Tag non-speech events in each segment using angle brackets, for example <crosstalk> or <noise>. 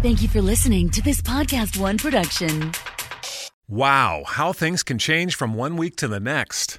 Thank you for listening to this Podcast One production. Wow, how things can change from one week to the next.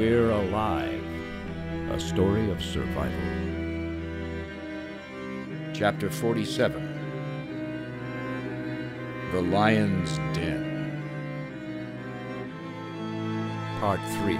We're Alive, a story of survival. Chapter 47 The Lion's Den. Part 3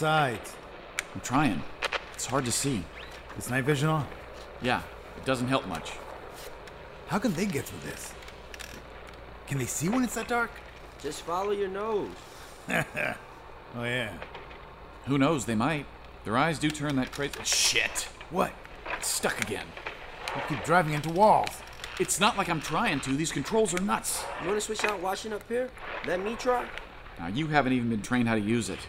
Watch the sides. I'm trying. It's hard to see. Is night vision on? Yeah, it doesn't help much. How can they get through this? Can they see when it's that dark? Just follow your nose. <laughs> Oh yeah. Who knows, they might. Their eyes do turn that crazy. Shit! What? It's stuck again. You keep driving into walls. It's not like I'm trying to. These controls are nuts. You wanna switch out washing up here? Let me try? Now, you haven't even been trained how to use it.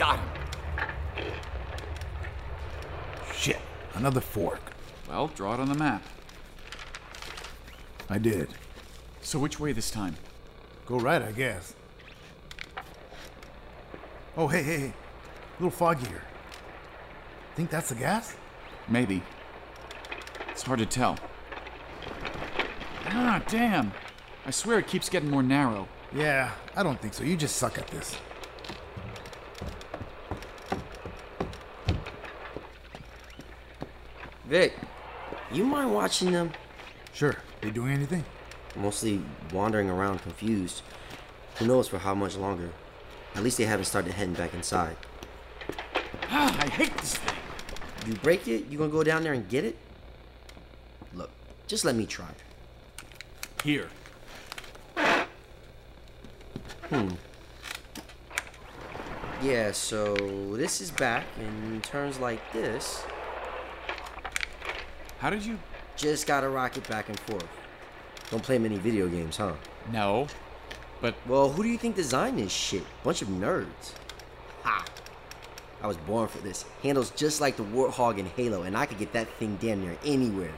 Got him. Shit. Another fork. Well, draw it on the map. I did. So, which way this time? Go right, I guess. Oh, hey, hey, hey. A little foggy here. Think that's the gas? Maybe. It's hard to tell. Ah, damn! I swear it keeps getting more narrow. Yeah, I don't think so. You just suck at this. Vic, you mind watching them? Sure. They doing anything? Mostly wandering around confused. Who knows for how much longer? At least they haven't started heading back inside. Ah, <sighs> I hate this thing. You break it, you gonna go down there and get it? Look, just let me try. Here. Hmm. Yeah, so this is back and turns like this. How did you. Just gotta rock it back and forth. Don't play many video games, huh? No. But Well, who do you think designed this shit? Bunch of nerds. Ha! I was born for this. Handles just like the Warthog in Halo, and I could get that thing damn near anywhere.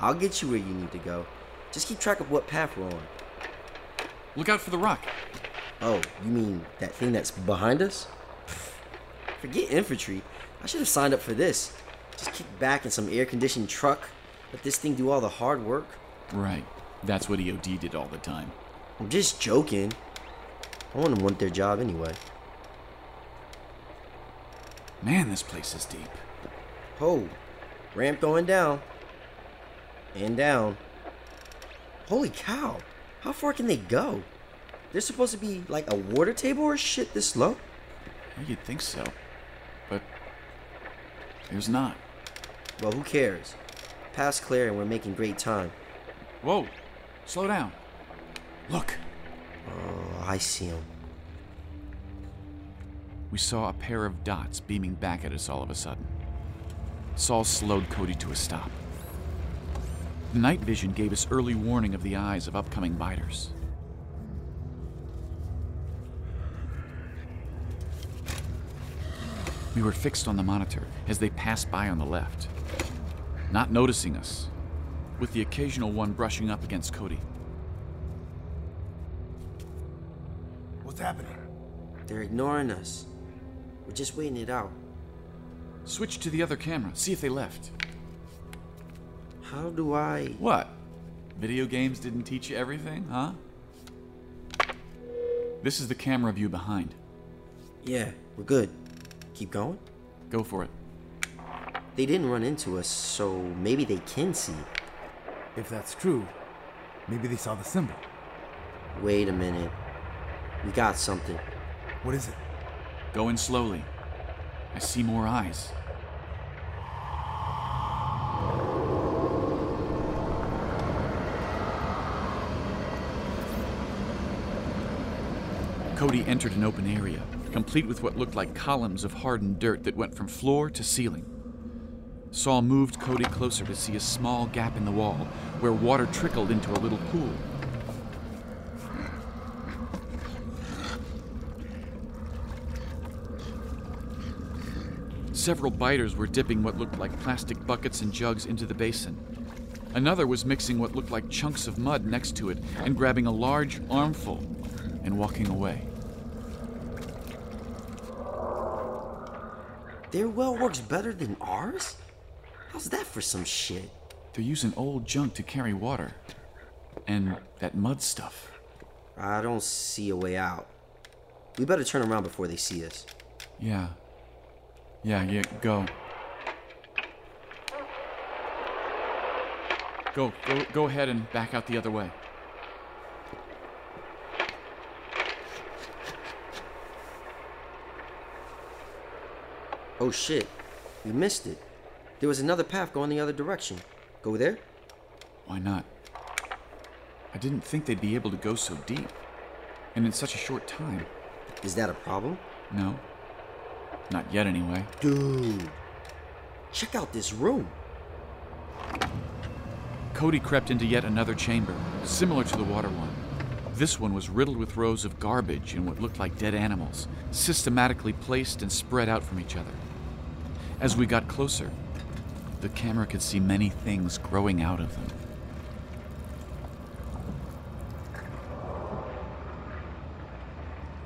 I'll get you where you need to go. Just keep track of what path we're on. look out for the rock. Oh, you mean that thing that's behind us? Pfft, Forget infantry. I should have signed up for this. Just kick back in some air conditioned truck. Let this thing do all the hard work. Right. That's what EOD did all the time. I'm just joking. I to want their job anyway. Man, this place is deep. Oh, ramp going down. And down. Holy cow. How far can they go? They're supposed to be like a water table or shit this low? You'd think so. But there's not. Well, who cares? Pass clear and we're making great time. Whoa, slow down. Look, Oh, I see them. we saw a pair of dots beaming back at us all of a sudden. Saul slowed Cody to a stop. The night vision gave us early warning of the eyes of upcoming biters. We were fixed on the monitor as they passed by on the left, not noticing us, with the occasional one brushing up against Cody. What's happening? They're ignoring us. We're just waiting it out. Switch to the other camera, see if they left. How do I. What? Video games didn't teach you everything, huh? This is the camera view behind. Yeah, we're good. Keep going? Go for it. They didn't run into us, so maybe they can see. If that's true, maybe they saw the symbol. Wait a minute. We got something. What is it? Go in slowly. I see more eyes. Cody entered an open area, complete with what looked like columns of hardened dirt that went from floor to ceiling. Saul moved Cody closer to see a small gap in the wall where water trickled into a little pool. Several biters were dipping what looked like plastic buckets and jugs into the basin. Another was mixing what looked like chunks of mud next to it and grabbing a large armful and walking away. Their well works better than ours? How's that for some shit? They're using old junk to carry water. And that mud stuff. I don't see a way out. We better turn around before they see us. Yeah. Yeah, yeah, go. Go, go, go ahead and back out the other way. Oh shit. We missed it. There was another path going the other direction. Go there? Why not? I didn't think they'd be able to go so deep. And in such a short time. Is that a problem? No. Not yet, anyway. Dude. Check out this room. Cody crept into yet another chamber, similar to the water one. This one was riddled with rows of garbage and what looked like dead animals, systematically placed and spread out from each other. As we got closer, the camera could see many things growing out of them.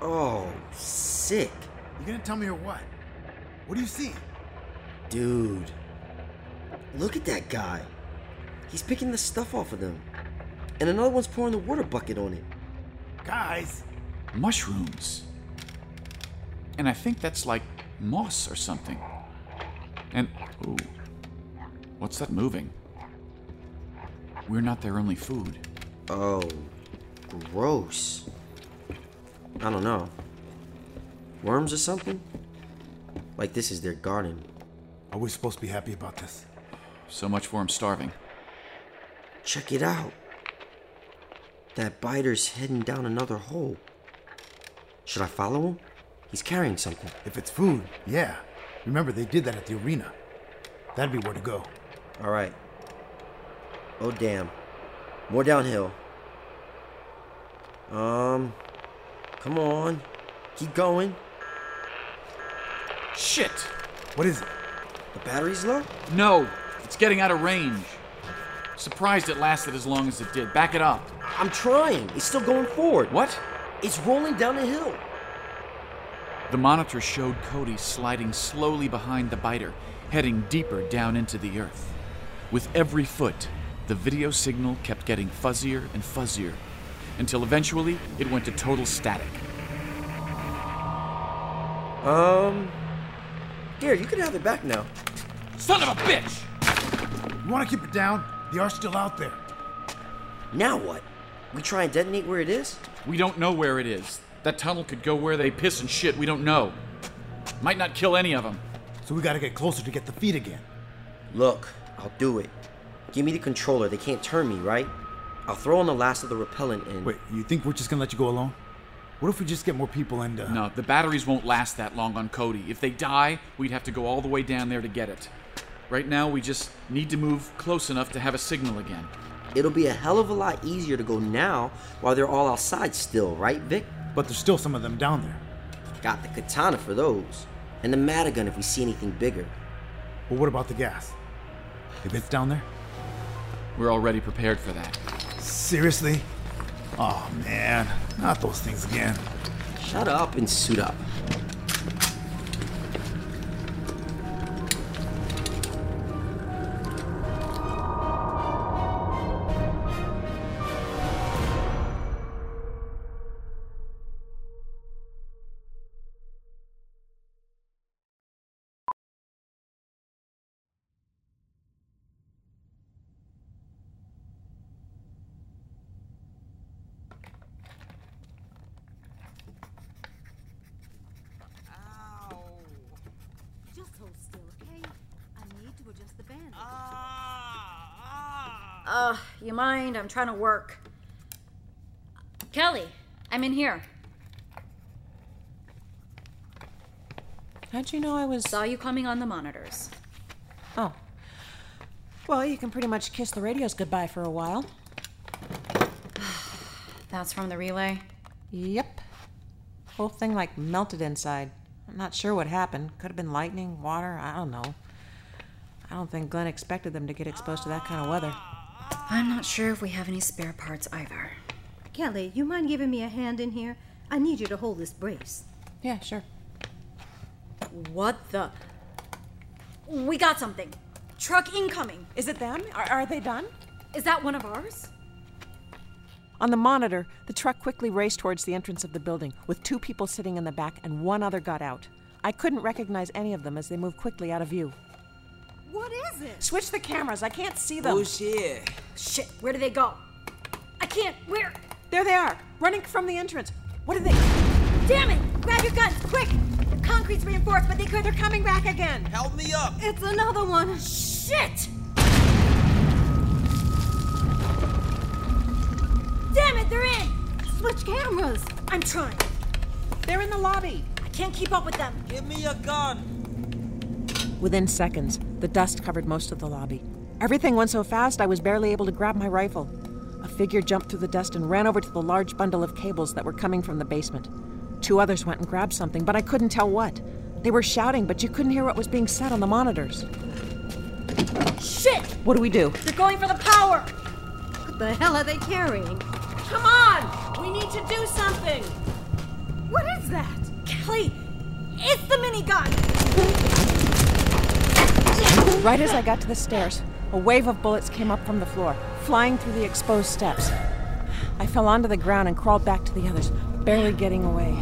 Oh, sick. You gonna tell me or what? What do you see? Dude. Look at that guy. He's picking the stuff off of them. And another one's pouring the water bucket on it. Guys, Mushrooms. And I think that's like moss or something. And, ooh, what's that moving? We're not their only food. Oh, gross. I don't know. Worms or something? Like this is their garden. are we supposed to be happy about this? So much for him starving. Check it out. That biter's heading down another hole. Should I follow him? He's carrying something. If it's food, yeah. Remember, they did that at the arena. That'd be where to go. All right. Oh, damn. More downhill. Um, come on. Keep going. Shit! What is it? The battery's low? No! It's getting out of range. Surprised it lasted as long as it did. Back it up. I'm trying. It's still going forward. What? It's rolling down the hill. The monitor showed Cody sliding slowly behind the biter, heading deeper down into the earth. With every foot, The video signal kept getting fuzzier and fuzzier until eventually it went to total static. Um. Here, you can have it back now. Son of a bitch! You want to keep it down? They are still out there. Now what? We try and detonate where it is? We don't know where it is. That tunnel could go where they piss and shit. We don't know. Might not kill any of them. So we gotta get closer to get the feet again. Look, I'll do it. Give me the controller. They can't turn me, right? I'll throw on the last of the repellent and. Wait, you think we're just gonna let you go alone? What if we just get more people and, uh... No, the batteries won't last that long on Cody. If they die, we'd have to go all the way down there to get it. Right now, we just need to move close enough to have a signal again. It'll be a hell of a lot easier to go now while they're all outside still, right, Vic? But there's still some of them down there. Got the katana for those. And the Matagun if we see anything bigger. But what about the gas? If it's down there? We're already prepared for that. Seriously? Oh man, not those things again. Shut up and suit up. Uh, you mind? I'm trying to work. Kelly, I'm in here. How'd you know I was. Saw you coming on the monitors. Oh. Well, you can pretty much kiss the radios goodbye for a while. <sighs> That's from the relay. Yep. Whole thing like melted inside. I'm not sure what happened. Could have been lightning, water, I don't know. I don't think Glenn expected them to get exposed to that kind of weather. I'm not sure if we have any spare parts either. Kelly, you mind giving me a hand in here? I need you to hold this brace. Yeah, sure. What the? We got something. Truck incoming. Is it them? Are, are they done? Is that one of ours? On the monitor, the truck quickly raced towards the entrance of the building, with two people sitting in the back and one other got out. I couldn't recognize any of them as they moved quickly out of view. What is it? Switch the cameras, I can't see them. Oh, shit. Shit, where do they go? I can't. Where? There they are, running from the entrance. What are they? Damn it! Grab your guns, quick! The concrete's reinforced, but they could. They're coming back again. Help me up! It's another one. Shit! Damn it, they're in! Switch cameras. I'm trying. They're in the lobby. I can't keep up with them. Give me a gun! Within seconds, the dust covered most of the lobby. Everything went so fast I was barely able to grab my rifle. A figure jumped through the dust and ran over to the large bundle of cables that were coming from the basement. Two others went and grabbed something, but I couldn't tell what. They were shouting, but you couldn't hear what was being said on the monitors. Shit! What do we do? They're going for the power! What the hell are they carrying? Come on! We need to do something! What is that? Kelly, it's the minigun! Right as I got to the stairs, a wave of bullets came up from the floor, flying through the exposed steps. I fell onto the ground and crawled back to the others, barely getting away.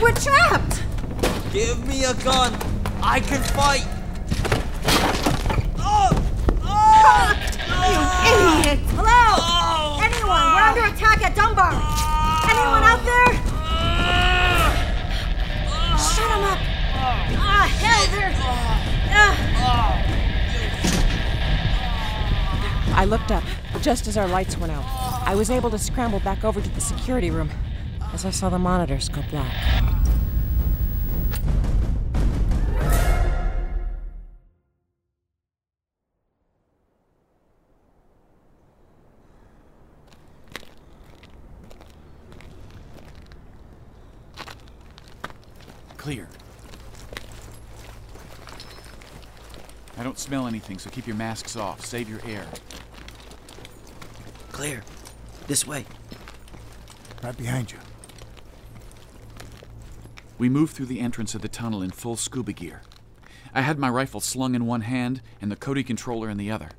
We're trapped! Give me a gun! I can fight! Oh! Oh! You oh. idiot! Hello! Oh, Anyone, we're oh. under attack at Dunbar! Anyone out there? Shut him up! Ah, hell, they're... Ah. I looked up just as our lights went out. I was able to scramble back over to the security room as I saw the monitors go black. Clear. I don't smell anything, so keep your masks off. Save your air. Clear. This way. Right behind you. We moved through the entrance of the tunnel in full scuba gear. I had my rifle slung in one hand and the Cody controller in the other.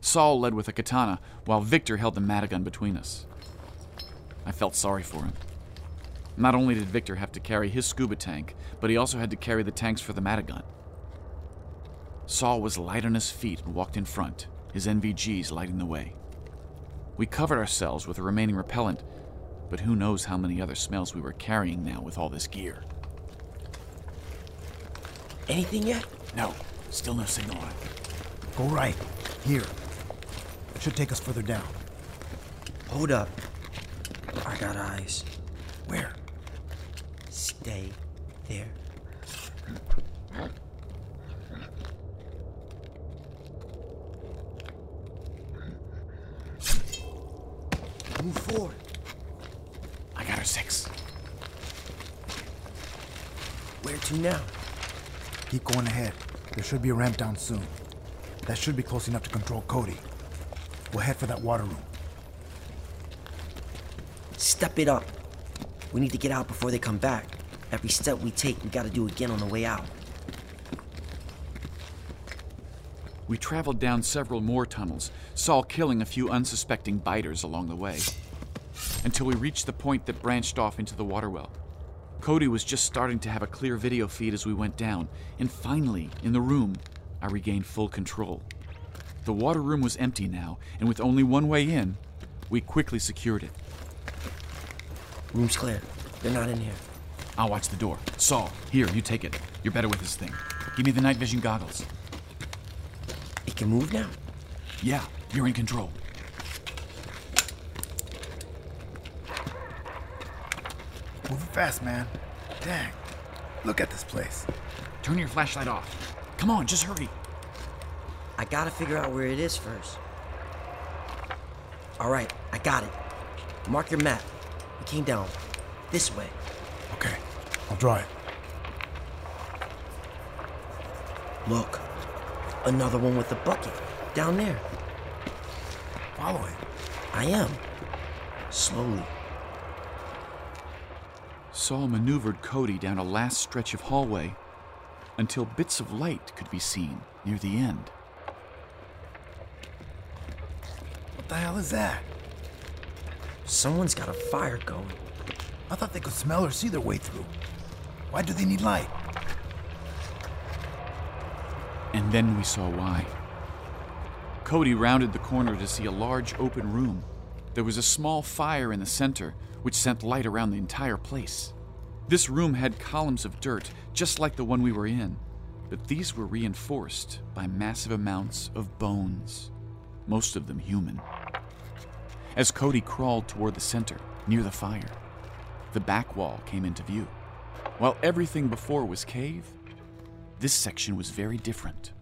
Saul led with a katana, while Victor held the Matagun between us. I felt sorry for him. Not only did Victor have to carry his scuba tank, but he also had to carry the tanks for the Matagun. Saul was light on his feet and walked in front, his NVGs lighting the way. We covered ourselves with the remaining repellent, but who knows how many other smells we were carrying now with all this gear. Anything yet? No, still no signal on it. Go right. Here. It should take us further down. Hold up. I got eyes. Where? Stay there. Move forward. I got her six. Where to now? Keep going ahead. There should be a ramp down soon. That should be close enough to control Cody. We'll head for that water room. Step it up. We need to get out before they come back. Every step we take, we gotta do again on the way out. We traveled down several more tunnels, Saul killing a few unsuspecting biters along the way, until we reached the point that branched off into the water well. Cody was just starting to have a clear video feed as we went down, and finally, in the room, I regained full control. The water room was empty now, and with only one way in, we quickly secured it. Room's clear. They're not in here. I'll watch the door. Saul, here, you take it. You're better with this thing. Give me the night vision goggles. It can move now? Yeah, you're in control. Fast, man. Dang. Look at this place. Turn your flashlight off. Come on, just hurry. I gotta figure out where it is first. Alright, I got it. Mark your map. We came down. This way. Okay, I'll draw it. Look. Another one with a bucket. Down there. Follow it. I am. Slowly. Saul maneuvered Cody down a last stretch of hallway until bits of light could be seen near the end. What the hell is that? Someone's got a fire going. I thought they could smell or see their way through. Why do they need light? And then we saw why. Cody rounded the corner to see a large open room. There was a small fire in the center, which sent light around the entire place. This room had columns of dirt, just like the one we were in, but these were reinforced by massive amounts of bones, most of them human. As Cody crawled toward the center, near the fire, the back wall came into view. While everything before was cave, this section was very different.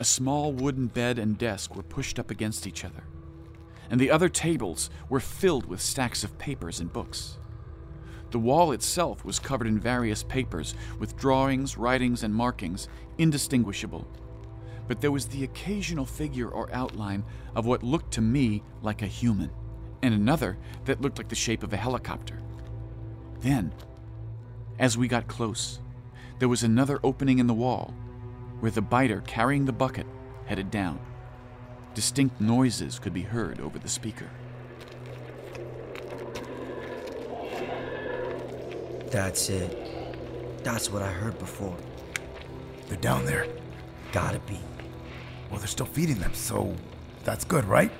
A small wooden bed and desk were pushed up against each other, and the other tables were filled with stacks of papers and books. The wall itself was covered in various papers with drawings, writings, and markings, indistinguishable. But there was the occasional figure or outline of what looked to me like a human, and another that looked like the shape of a helicopter. Then, as we got close, there was another opening in the wall where the biter carrying the bucket headed down. Distinct noises could be heard over the speaker. That's it. That's what I heard before. They're down there. Gotta be. Well, they're still feeding them, so that's good, right?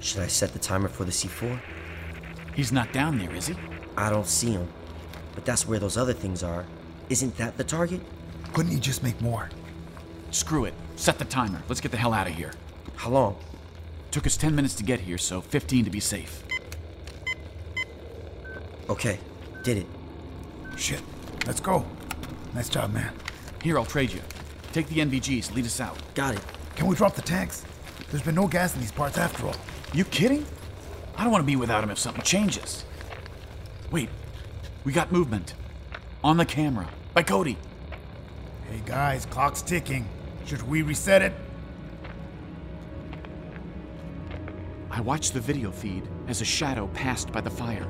Should I set the timer for the C4? He's not down there, is he? I don't see him. But that's where those other things are. Isn't that the target? Couldn't he just make more? Screw it. Set the timer. Let's get the hell out of here. How long? Took us 10 minutes to get here, so 15 to be safe. Okay, did it. Shit. Let's go. Nice job, man. Here, I'll trade you. Take the NVGs, lead us out. Got it. Can we drop the tanks? There's been no gas in these parts after all. You kidding? I don't want to be without him if something changes. Wait, we got movement. On the camera. By Cody. Hey guys, clock's ticking. Should we reset it? I watched the video feed as a shadow passed by the fire.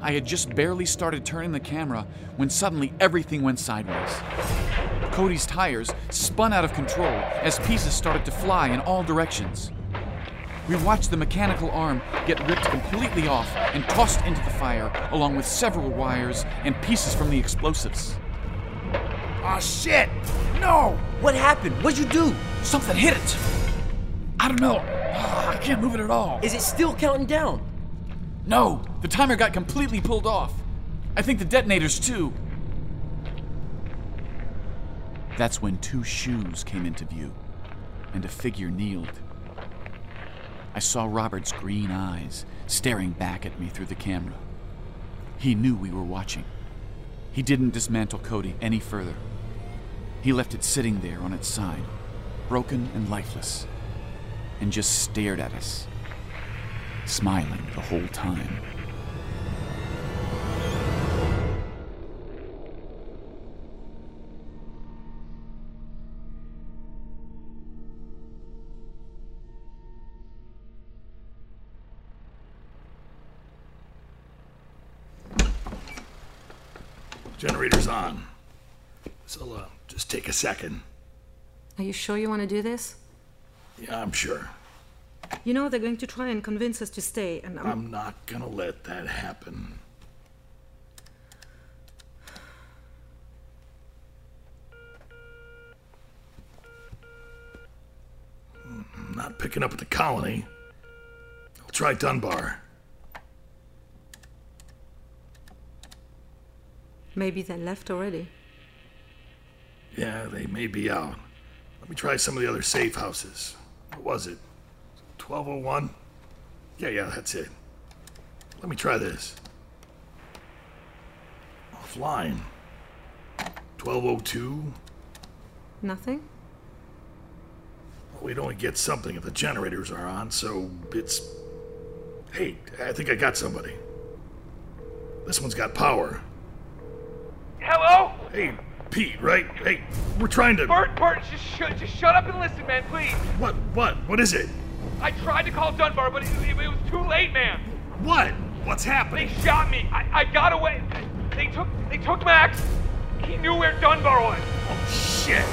I had just barely started turning the camera when suddenly everything went sideways. Cody's tires spun out of control as pieces started to fly in all directions. We watched the mechanical arm get ripped completely off and tossed into the fire, along with several wires and pieces from the explosives. Oh shit! No! What happened? What'd you do? Something hit it! I don't know. I can't move it at all. Is it still counting down? No, the timer got completely pulled off. I think the detonators too. That's when two shoes came into view, and a figure kneeled. I saw Robert's green eyes staring back at me through the camera. He knew we were watching. He didn't dismantle Cody any further. He left it sitting there on its side, broken and lifeless, and just stared at us, smiling the whole time. Generator's on. So, uh, just take a second. Are you sure you want to do this? Yeah, I'm sure. You know they're going to try and convince us to stay, and I'm. I'm not gonna let that happen. I'm not picking up at the colony. I'll try Dunbar. Maybe they left already. Yeah, they may be out. Let me try some of the other safe houses. What was it? 1201? Yeah, yeah, that's it. Let me try this. Offline. 1202? Nothing? Well, we'd only get something if the generators are on, so it's. Hey, I think I got somebody. This one's got power. Hello? Hey, Pete, right? Hey, we're trying to. Burt, Burt, just, sh- just shut up and listen, man, please. What? What? What is it? I tried to call Dunbar, but it, it, it was too late, man. What? What's happening? They shot me. I, I got away. They took they took Max. He knew where Dunbar was. Oh, shit.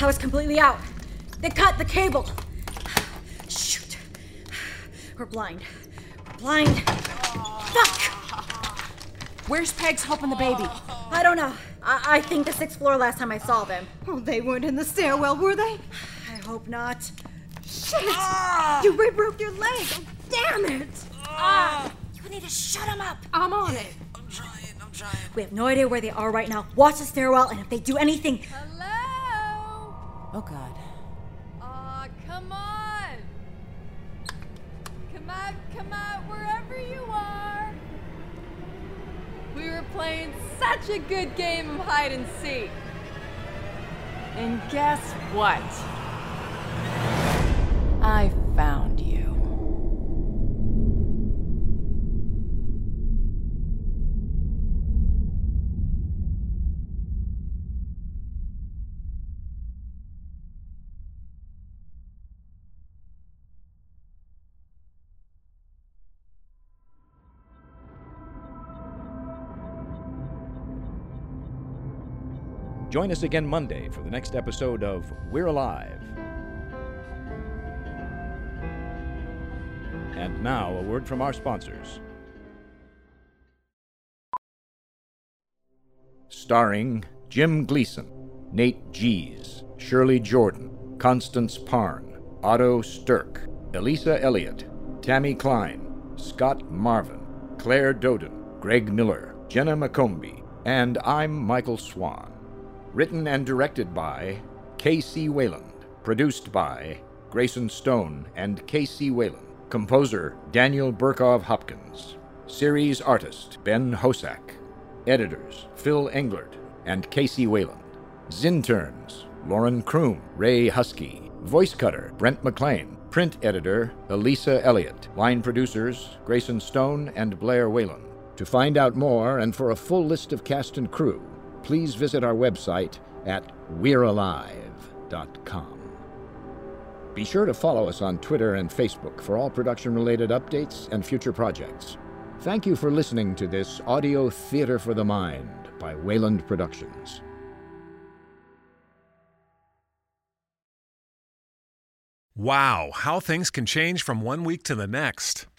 I was completely out. They cut the cable. Shoot. We're blind. We're blind. Fuck! Where's Peg's helping the baby? I don't know. I, I think the sixth floor last time I saw them. Oh, they weren't in the stairwell, were they? I hope not. Shit! You re broke your leg! Oh, damn it! Ah! You need to shut them up. I'm on it. I'm trying, I'm trying. We have no idea where they are right now. Watch the stairwell, and if they do anything, Hello? Oh, God. Playing such a good game of hide and seek. And guess what? I found Join us again Monday for the next episode of We're Alive. And now, a word from our sponsors. Starring Jim Gleason, Nate Gies, Shirley Jordan, Constance Parn, Otto Stirk, Elisa Elliott, Tammy Klein, Scott Marvin, Claire Doden, Greg Miller, Jenna McCombie, and I'm Michael Swan. Written and directed by K.C. Wayland. Produced by Grayson Stone and K.C. Wayland. Composer Daniel Burkov Hopkins. Series artist Ben Hosack. Editors Phil Englert and K.C. Wayland. Zinterns Lauren Kroom, Ray Husky. Voice cutter Brent McLean. Print editor Elisa Elliott. Line producers Grayson Stone and Blair Wayland. To find out more and for a full list of cast and crew, please visit our website at we'realive.com. Be sure to follow us on Twitter and Facebook for all production related updates and future projects. Thank you for listening to this audio theater for the mind by Wayland Productions. Wow, how things can change from one week to the next.